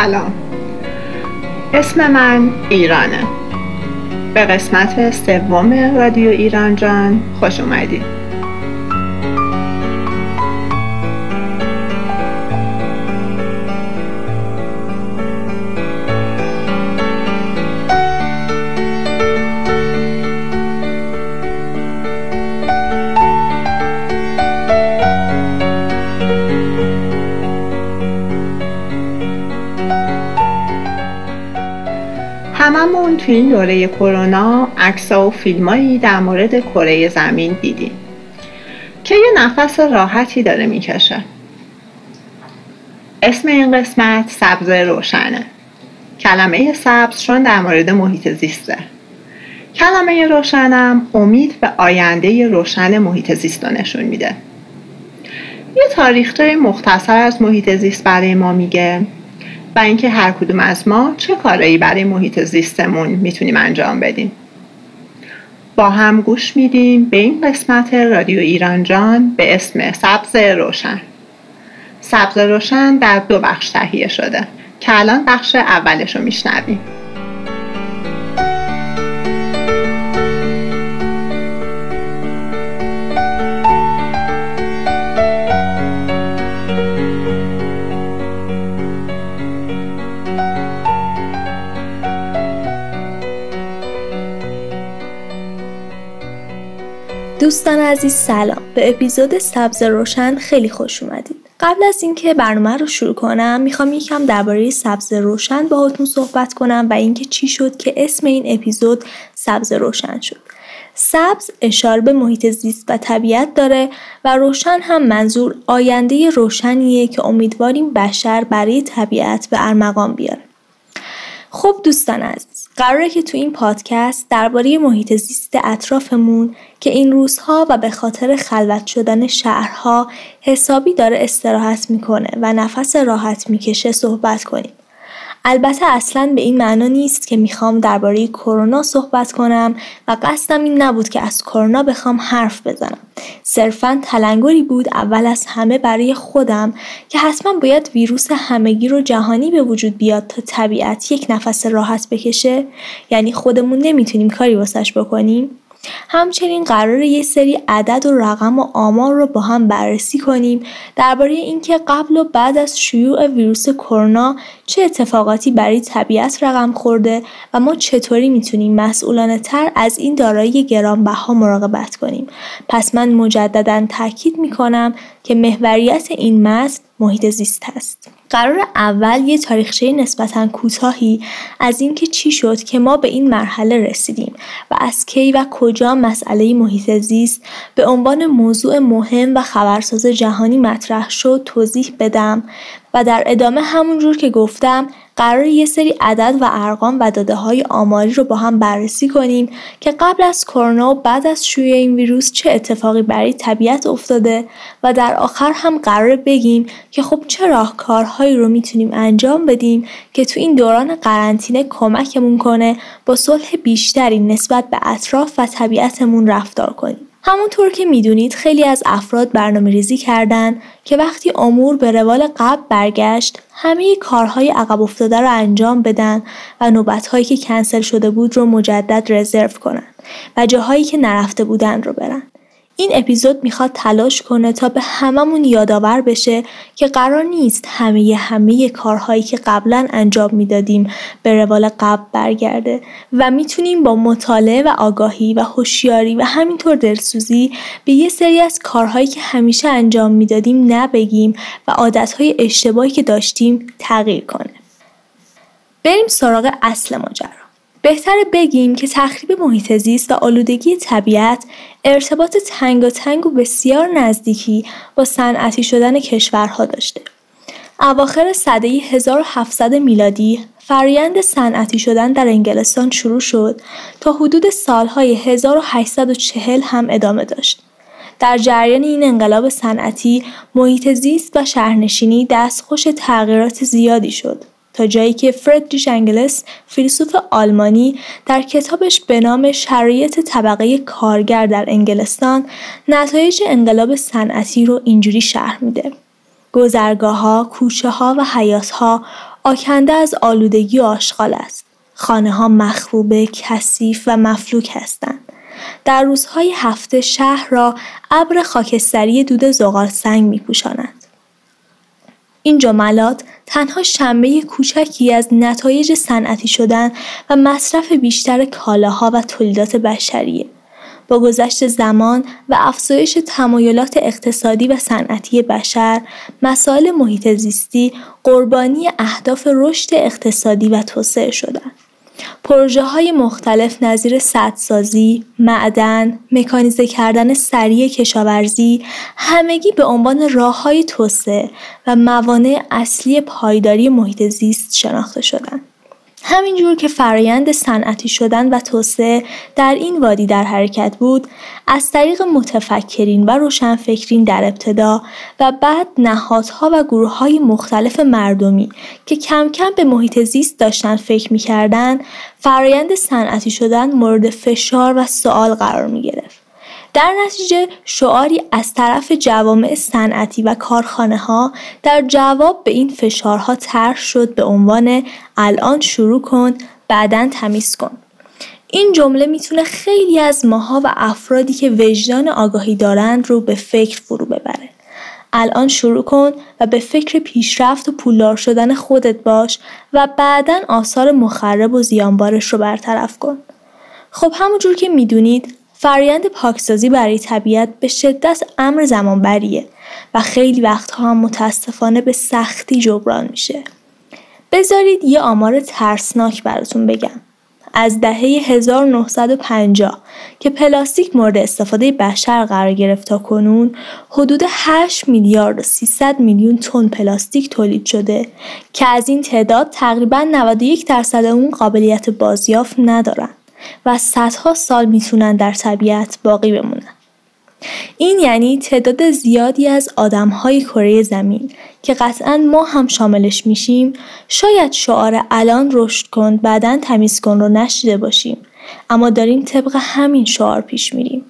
سلام. اسم من ایرانه. به قسمت سوم رادیو ایران جان خوش اومدید هممون توی این دوره کرونا عکس‌ها و فیلمایی در مورد کره زمین دیدیم که یه نفس راحتی داره می‌کشه. اسم این قسمت سبز روشنه. کلمه سبز چون در مورد محیط زیسته. کلمه روشنم امید به آینده روشن محیط زیست نشون میده. یه تاریخچه مختصر از محیط زیست برای ما میگه. و اینکه هر کدوم از ما چه کارایی برای محیط زیستمون می‌تونیم انجام بدیم. با هم گوش میدیم به این قسمت رادیو ایران جان به اسم سبز روشن. سبز روشن در دو بخش تهیه شده که الان بخش اولش رو میشنویم. دوستان عزیز سلام. به اپیزود سبز روشن خیلی خوش اومدید. قبل از اینکه برنامه رو شروع کنم می‌خوام یکم درباره سبز روشن باهاتون صحبت کنم و اینکه چی شد که اسم این اپیزود سبز روشن شد. سبز اشاره به محیط زیست و طبیعت داره و روشن هم منظور آینده روشنیه که امیدواریم بشر برای طبیعت به ارمغان بیاره. خب دوستان عزیز قراره که تو این پادکست درباره محیط زیست اطرافمون که این روزها و به خاطر خلوت شدن شهرها حسابی داره استراحت می‌کنه و نفس راحت می‌کشه صحبت کنیم. البته اصلا به این معنا نیست که می‌خوام درباره کرونا صحبت کنم و قصدم این نبود که از کرونا بخوام حرف بزنم. صرفا تلنگری بود اول از همه برای خودم که حتما باید ویروس همگی رو جهانی به وجود بیاد تا طبیعت یک نفس راحت بکشه. یعنی خودمون نمی‌تونیم کاری واسش بکنیم. همچنین قرار یه سری عدد و رقم و آمار رو با هم بررسی کنیم درباره اینکه قبل و بعد از شیوع ویروس کرونا چه اتفاقاتی برای طبیعت رقم خورده و ما چطوری می‌تونیم مسئولانه تر از این دارایی گرانبها مراقبت کنیم. پس من مجددا تاکید می‌کنم که محوریت این متن محیط زیست است. قرار اول یه تاریخچه نسبتا کوتاهی از اینکه چی شد که ما به این مرحله رسیدیم و از کی و کجا مسئله محیط زیست به عنوان موضوع مهم و خبرساز جهانی مطرح شد توضیح بدم و در ادامه همونجور که گفتم قرار یه سری عدد و ارقام و داده های آماری رو با هم بررسی کنیم که قبل از کرونا و بعد از شیوع این ویروس چه اتفاقی برای طبیعت افتاده و در آخر هم قرار بگیم که خب چه راهکارهایی رو می‌تونیم انجام بدیم که تو این دوران قرنطینه کمکمون کنه با صلح بیشتری نسبت به اطراف و طبیعتمون رفتار کنیم. همونطور که می‌دونید خیلی از افراد برنامه ریزی کردن که وقتی امور به روال قبل برگشت همه کارهای عقب افتاده رو انجام بدن و نوبتهایی که کنسل شده بود رو مجدد رزرو کنن و جاهایی که نرفته بودن رو برن. این اپیزود می‌خواد تلاش کنه تا به هممون یادآور بشه که قرار نیست همه همه کارهایی که قبلا انجام می‌دادیم به روال قبل برگرده و می‌تونیم با مطالعه و آگاهی و هوشیاری و همینطور دلسوزی به یه سری از کارهایی که همیشه انجام می‌دادیم نبگیم و عادتهای اشتباهی که داشتیم تغییر کنه. بریم سراغ اصل ماجرا. بهتره بگیم که تخریب محیط زیست و آلودگی طبیعت ارتباط تنگ و تنگ و بسیار نزدیکی با صنعتی شدن کشورها داشته. اواخر سده 1700 میلادی فرایند صنعتی شدن در انگلستان شروع شد تا حدود سالهای 1840 هم ادامه داشت. در جریان این انقلاب صنعتی محیط زیست و شهرنشینی دستخوش تغییرات زیادی شد. تا جایی که فردریش انگلس فیلسوف آلمانی در کتابش به نام شرایط طبقه کارگر در انگلستان نتایج انقلاب صنعتی رو اینجوری شرح میده. گذرگاه ها، کوچه ها و حیات ها آکنده از آلودگی و آشغال است. خانه ها مخروبه، کثیف و مفلوک هستند. در روزهای هفته شهر را ابر خاکستری دود زغال سنگ می پوشاند. این جملات تنها شنبه کوچکی از نتایج صنعتی شدن و مصرف بیشتر کالاها و تولیدات بشریه. با گذشت زمان و افزایش تمایلات اقتصادی و صنعتی بشر، مسائل محیط زیستی قربانی اهداف رشد اقتصادی و توسعه شدند. پروژه های مختلف نظیر سدسازی، معدن، مکانیزه کردن سریع کشاورزی همگی به عنوان راه های توسعه و موانع اصلی پایداری محیط زیست شناخته شدند. همینجور که فرایند صنعتی شدن و توسعه در این وادی در حرکت بود از طریق متفکرین و روشنفکرین در ابتدا و بعد نهادها و گروه های مختلف مردمی که کم کم به محیط زیست داشتن فکر می‌کردن فرایند صنعتی شدن مورد فشار و سوال قرار می گرفت. در نتیجه شعاری از طرف جوامع صنعتی و کارخانه ها در جواب به این فشارها طرح شد به عنوان الان شروع کن بعدا تمیز کن. این جمله می‌تونه خیلی از ماها و افرادی که وجدان آگاهی دارند رو به فکر فرو ببره. الان شروع کن و به فکر پیشرفت و پولدار شدن خودت باش و بعدا آثار مخرب و زیانبارش رو برطرف کن. خب همونجور که می‌دونید فرایند پاکسازی برای طبیعت به شدت امر زمانبریه و خیلی وقتها هم متاسفانه به سختی جبران میشه. بذارید یه آمار ترسناک براتون بگم. از دهه 1950 که پلاستیک مورد استفاده بشر قرار گرفت تا کنون حدود 8 میلیارد و 300 میلیون تن پلاستیک تولید شده که از این تعداد تقریبا 91 درصد اون قابلیت بازیافت ندارن. و صدها سال می‌تونن در طبیعت باقی بمونن. این یعنی تعداد زیادی از آدمهای کره زمین که قطعا ما هم شاملش میشیم شاید شعار الان رشد کن بعدا تمیز کن رو نشیده باشیم اما داریم طبق همین شعار پیش میریم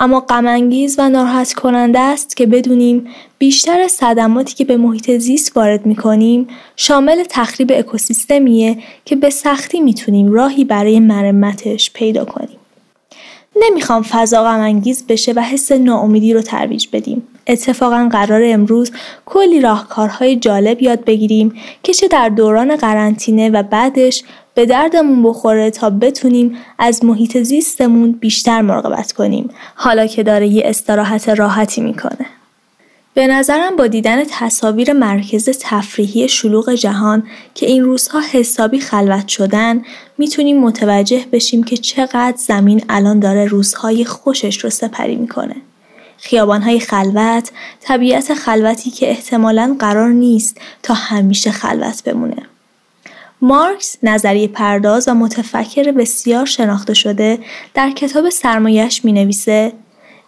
اما غمانگیز و ناراحت کننده است که بدونیم بیشتر صدماتی که به محیط زیست وارد می‌کنیم شامل تخریب اکوسیستمیه که به سختی می‌تونیم راهی برای مرمتش پیدا کنیم. نمی‌خوام فضا غمانگیز بشه و حس ناامیدی رو ترویج بدیم. اتفاقا قرار امروز کلی راهکارهای جالب یاد بگیریم که چه در دوران قرنطینه و بعدش به دردمون بخوره تا بتونیم از محیط زیستمون بیشتر مراقبت کنیم حالا که داره یه استراحت راحتی می‌کنه. به نظرم با دیدن تصاویر مرکز تفریحی شلوغ جهان که این روزها حسابی خلوت شدن می‌تونیم متوجه بشیم که چقدر زمین الان داره روزهای خوشش رو سپری می‌کنه. خیابانهای خلوت، طبیعت خلوتی که احتمالاً قرار نیست تا همیشه خلوت بمونه. مارکس نظریه پرداز و متفکر بسیار شناخته شده در کتاب سرمایش می نویسه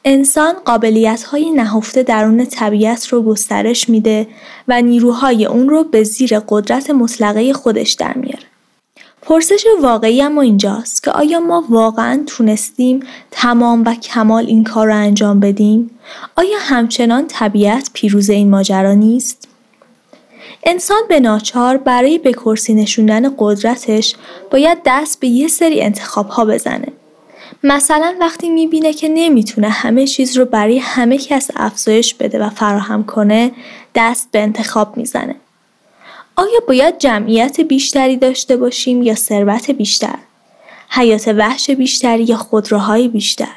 انسان قابلیت های نهفته درون طبیعت رو گسترش میده و نیروهای اون رو به زیر قدرت مطلقه خودش در میاره. پرسش واقعی اما اینجاست که آیا ما واقعا تونستیم تمام و کمال این کار را انجام بدیم؟ آیا همچنان طبیعت پیروز این ماجرا نیست؟ انسان به ناچار برای به کرسی نشوندن قدرتش باید دست به یه سری انتخاب ها بزنه. مثلا وقتی می‌بینه که نمی‌تونه همه چیز رو برای همه کس افزایش بده و فراهم کنه دست به انتخاب می‌زنه. آیا باید جمعیت بیشتری داشته باشیم یا ثروت بیشتر؟ حیات وحش بیشتری یا خودروهای بیشتر؟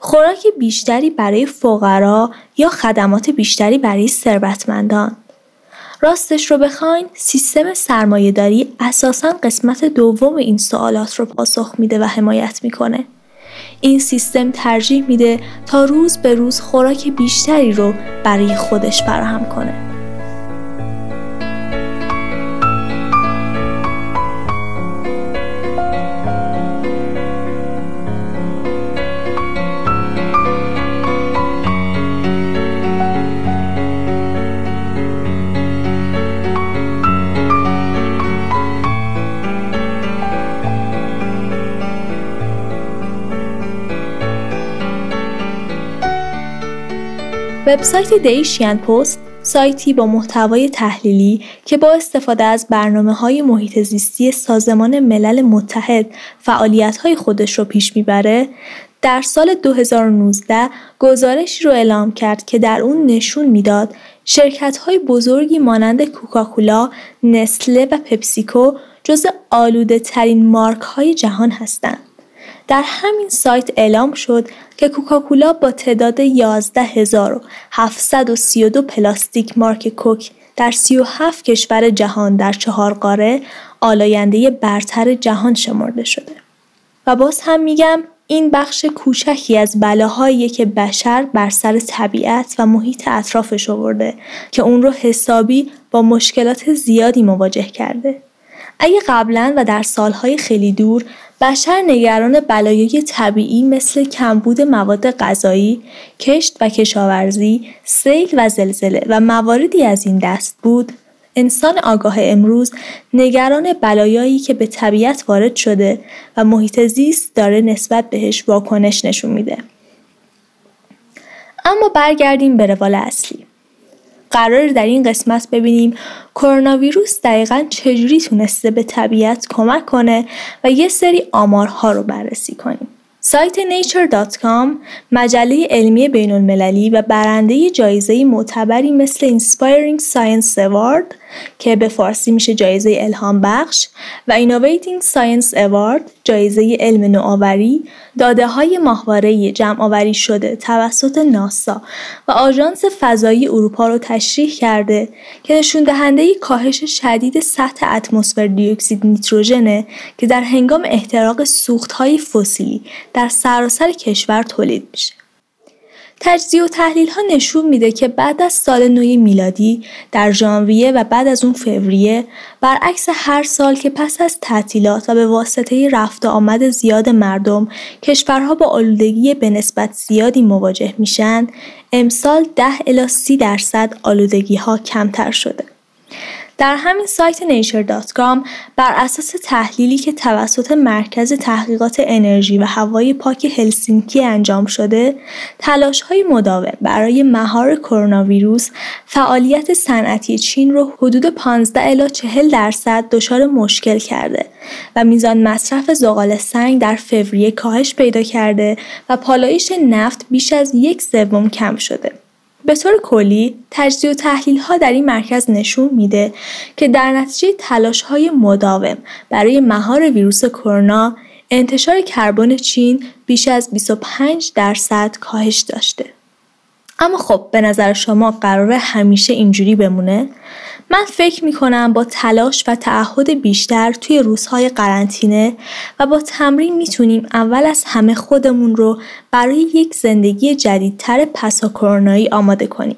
خوراک بیشتری برای فقرا یا خدمات بیشتری برای ثروتمندان؟ راستش رو بخواین سیستم سرمایهداری اساسا قسمت دوم این سوالات رو پاسخ میده و حمایت می‌کنه. این سیستم ترجیح میده تا روز به روز خوراک بیشتری رو برای خودش فراهم کنه. وبسایت دیشین پست سایتی با محتوای تحلیلی که با استفاده از برنامه های محیط زیستی سازمان ملل متحد فعالیت های خودش رو پیش می‌بره در سال 2019 گزارشی رو اعلام کرد که در اون نشون می‌داد شرکت های بزرگی مانند کوکاکولا، نسله و پپسیکو جز آلوده ترین مارک های جهان هستند. در همین سایت اعلام شد که کوکاکولا با تعداد 11732 پلاستیک مارک کوک در 37 کشور جهان در چهار قاره آلاینده برتر جهان شمرده شده. و باز هم میگم این بخش کوچکی از بلاهایی که بشر بر سر طبیعت و محیط اطرافش آورده که اون رو حسابی با مشکلات زیادی مواجه کرده. اگه قبلا و در سالهای خیلی دور بشر نگران بلایای طبیعی مثل کمبود مواد غذایی، کشت و کشاورزی، سیل و زلزله و مواردی از این دست بود، انسان آگاه امروز نگران بلایایی که به طبیعت وارد شده و محیط زیست داره نسبت بهش واکنش نشون میده. اما برگردیم به روال اصلی. قرار در این قسمت ببینیم کرونا ویروس دقیقا چجوری تونسته به طبیعت کمک کنه و یه سری آمارها رو بررسی کنیم. سایت nature.com مجله علمی بین المللی و برنده جایزه معتبری مثل Inspiring Science Award که به فارسی میشه جایزه الهام بخش و Innovating Science Award جایزه علم نوآوری داده های ماهواره جمع آوری شده توسط ناسا و آژانس فضایی اروپا رو تشریح کرده که نشون دهنده کاهش شدید سطح اتمسفر دیوکسید نیتروژنه که در هنگام احتراق سوخت های فسیلی در سراسر کشور تولید میشه. تجزیه و تحلیل ها نشون میده که بعد از سال نوی میلادی در ژانویه و بعد از اون فوریه برعکس هر سال که پس از تعطیلات و به واسطه رفت آمد زیاد مردم کشورها با آلودگی به نسبت زیادی مواجه میشن امسال 10 الی 30 درصد آلودگی ها کمتر شده. در همین سایت nature.com بر اساس تحلیلی که توسط مرکز تحقیقات انرژی و هوای پاک هلسینکی انجام شده، تلاش های مداوم برای مهار کرونا ویروس فعالیت صنعتی چین رو حدود 15 الی 40 درصد دچار مشکل کرده و میزان مصرف زغال سنگ در فوریه کاهش پیدا کرده و پالایش نفت بیش از یک سوم کم شده. به طور کلی تجزیه و تحلیل ها در این مرکز نشون میده که در نتیجه تلاش های مداوم برای مهار ویروس کرونا انتشار کربن چین بیش از 25 درصد کاهش داشته. اما خب به نظر شما قراره همیشه اینجوری بمونه؟ من فکر می کنم با تلاش و تعهد بیشتر توی روزهای قرنطینه و با تمرین می‌تونیم اول از همه خودمون رو برای یک زندگی جدیدتر پسا کرونایی آماده کنیم.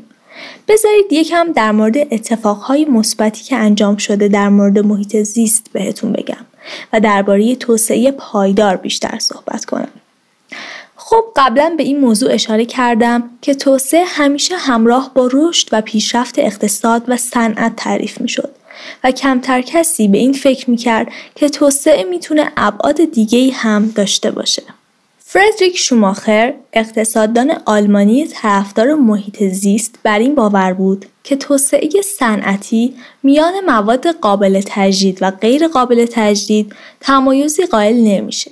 بذارید یکم در مورد اتفاقهای مثبتی که انجام شده در مورد محیط زیست بهتون بگم و درباره توسعه پایدار بیشتر صحبت کنم. خب قبلا به این موضوع اشاره کردم که توسعه همیشه همراه با رشد و پیشرفت اقتصاد و صنعت تعریف می شد و کمتر کسی به این فکر می کرد که توسعه می‌تونه ابعاد دیگه هم داشته باشه. فردریک شوماخر اقتصاددان آلمانی طرفدار محیط زیست بر این باور بود که توسعه صنعتی میان مواد قابل تجدید و غیر قابل تجدید تمایزی قائل نمیشه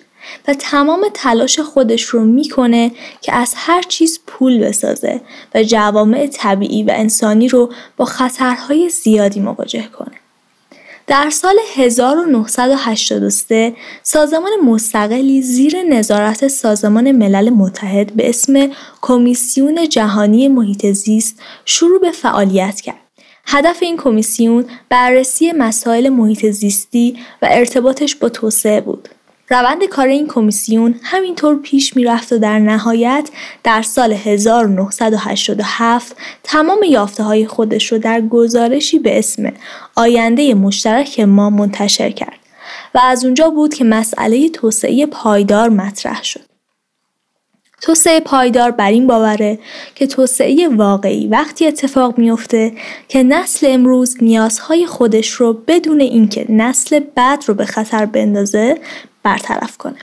و تمام تلاش خودش رو می‌کنه که از هر چیز پول بسازه و جوامع طبیعی و انسانی رو با خطرهای زیادی مواجه کنه. در سال 1983 سازمان مستقلی زیر نظارت سازمان ملل متحد به اسم کمیسیون جهانی محیط زیست شروع به فعالیت کرد. هدف این کمیسیون بررسی مسائل محیط زیستی و ارتباطش با توسعه بود. روند کار این کمیسیون همینطور پیش می‌رفت و در نهایت در سال 1987 تمام یافته های خودش رو در گزارشی به اسم آینده مشترک ما منتشر کرد و از اونجا بود که مسئله توسعه پایدار مطرح شد. توسعه پایدار بر این باوره که توسعه واقعی وقتی اتفاق میافته که نسل امروز نیازهای خودش رو بدون اینکه نسل بعد رو به خطر بندازه برطرف کنه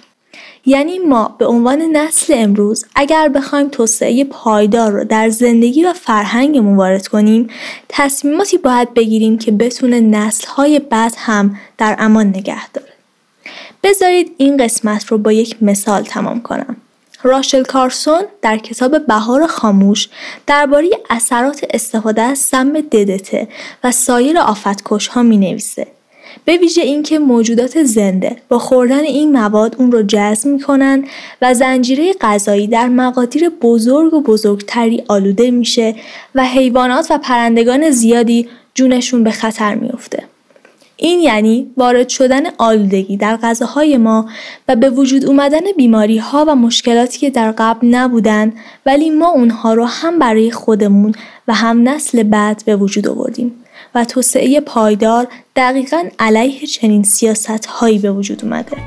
یعنی ما به عنوان نسل امروز اگر بخوایم توسعه پایدار رو در زندگی و فرهنگمون وارد کنیم تصمیماتی باید بگیریم که بتونه نسلهای بعد هم در امان نگه داره. بذارید این قسمت رو با یک مثال تمام کنم. راشل کارسون در کتاب بهار خاموش درباره اثرات استفاده از سم ددته و سایر آفتکش ها می نویسه. به ویژه اینکه موجودات زنده با خوردن این مواد اون رو جذب می‌کنن و زنجیره غذایی در مقادیر بزرگ و بزرگتری آلوده میشه و حیوانات و پرندگان زیادی جونشون به خطر میفته. این یعنی وارد شدن آلودگی در غذاهای ما و به وجود اومدن بیماری ها و مشکلاتی که در قبل نبودن ولی ما اونها رو هم برای خودمون و هم نسل بعد به وجود آوردیم و توسعه پایدار دقیقا علیه چنین سیاست هایی به وجود اومده.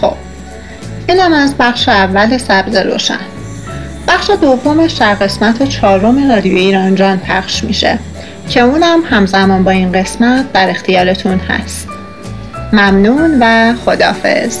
خب اینم از بخش اول سبز روشن بخش دومش در قسمت چهارم رادیو ایران جان پخش میشه که اونم همزمان با این قسمت در اختیارتون هست. ممنون و خدافز